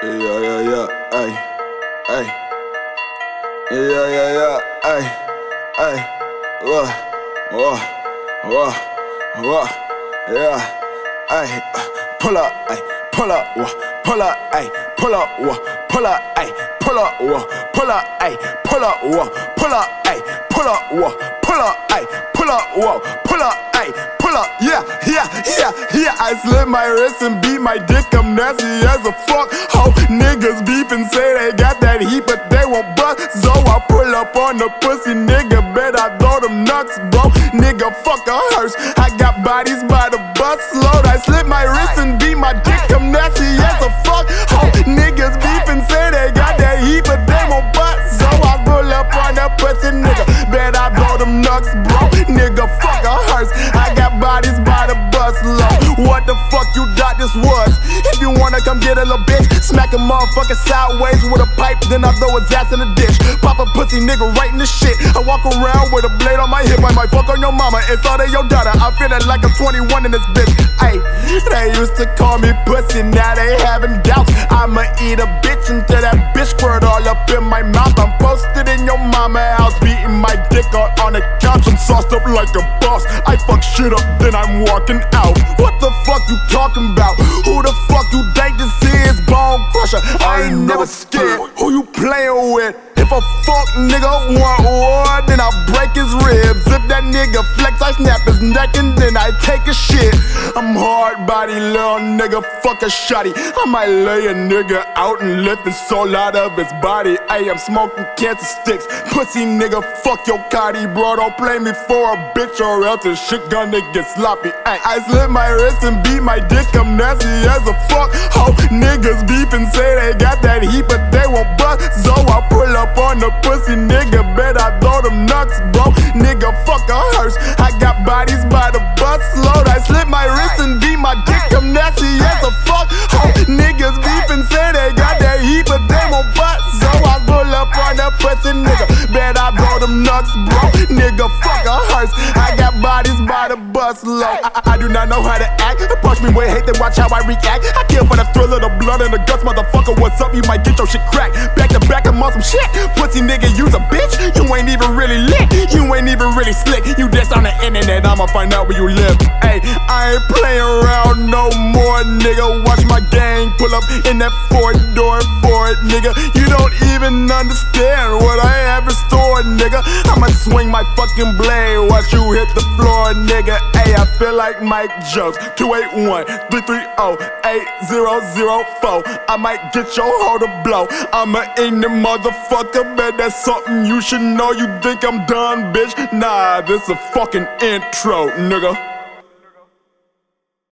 Yeah, yeah, yeah, ay, ay. Yeah, yeah, yeah, ay, ay. Whoa, whoa, whoa, whoa, yeah, ay. Uh, pull up, ay, pull up, whoa, pull up, ay, pull up, whoa, pull up, ay, pull up, whoa, pull up, ay, pull up, whoa, pull up, ay, pull up, whoa, pull up, ay, pull up, whoa, pull up, ay, pull up, yeah, yeah, yeah, yeah. I slit my wrist and beat my dick. I'm nasty as a fuck. Ho, niggas beef and say they got that heat, but they won't bust. So I pull up on the pussy, nigga. Bet I throw them nuts, bro. Nigga, fuck a hearse. I got bodies by the bus load. I slit my wrist and beat my dick. I'm nasty as a fuck. Ho, niggas beef and say they got that heat, but they won't bust. So I pull up on the pussy, nigga. Bet I blow them nuts, bro. Nigga, fuck a hearse. I got What the fuck you thought this was? If you wanna come get a little bitch, smack a motherfucker sideways with a pipe, then I throw his ass in the dish. Pop a pussy nigga right in the shit. I walk around with a blade on my hip. I might fuck on your mama. It's all they your daughter. I feel it like I'm 21 in this bitch. Ayy, they used to call me pussy, now they having doubts. I'ma eat a bitch until that bitch squirt all up in my mouth. I'm posted in your mama house, beating my dick on, on the couch. I'm sauced up like a boss. I fuck shit up, then I'm walking out. What the fuck you talking about? Who the fuck you think this is? Bone crusher. I ain't never scared. Who you playing with? If a fuck nigga want war, then I break his ribs. If that nigga flex, I snap his neck and then I take a shit. I'm hard body, little nigga, fuck a shotty. I might lay a nigga out and lift his soul out of his body. I am smoking cancer sticks. Pussy nigga, fuck your cotty, bro. Don't play me for a bitch or else this shit gonna get sloppy. Ay, I slit my wrist and beat my dick. I'm nasty as a fuck. Ho, niggas beef and say they got that heat, but they won't bust. So I pull up on the pussy, nigga. Nuts, bro. Nigga, fuck a hearse. I got bodies by the bus load. I, I do not know how to act. Approach me with hate, then watch how I react. I kill for the thrill of the blood and the guts, motherfucker. What's up? You might get your shit cracked. Back to back, I'm on some shit. Pussy nigga, you's a bitch. You ain't even really lit. You ain't even really slick. You just on the internet, I'ma find out where you live. Hey, I ain't playing around no more, nigga. Watch my gang pull up in that four door Ford, nigga. You don't even understand what I have in store, nigga. I'ma swing my fucking blade, watch you hit the floor, nigga. Hey, I feel like Mike Jones. 281 330 8004. I might get your hoe to blow. I'ma a ignorant motherfucker, man. That's something you should know. You think I'm done, bitch? Nah, this a fucking intro, nigga.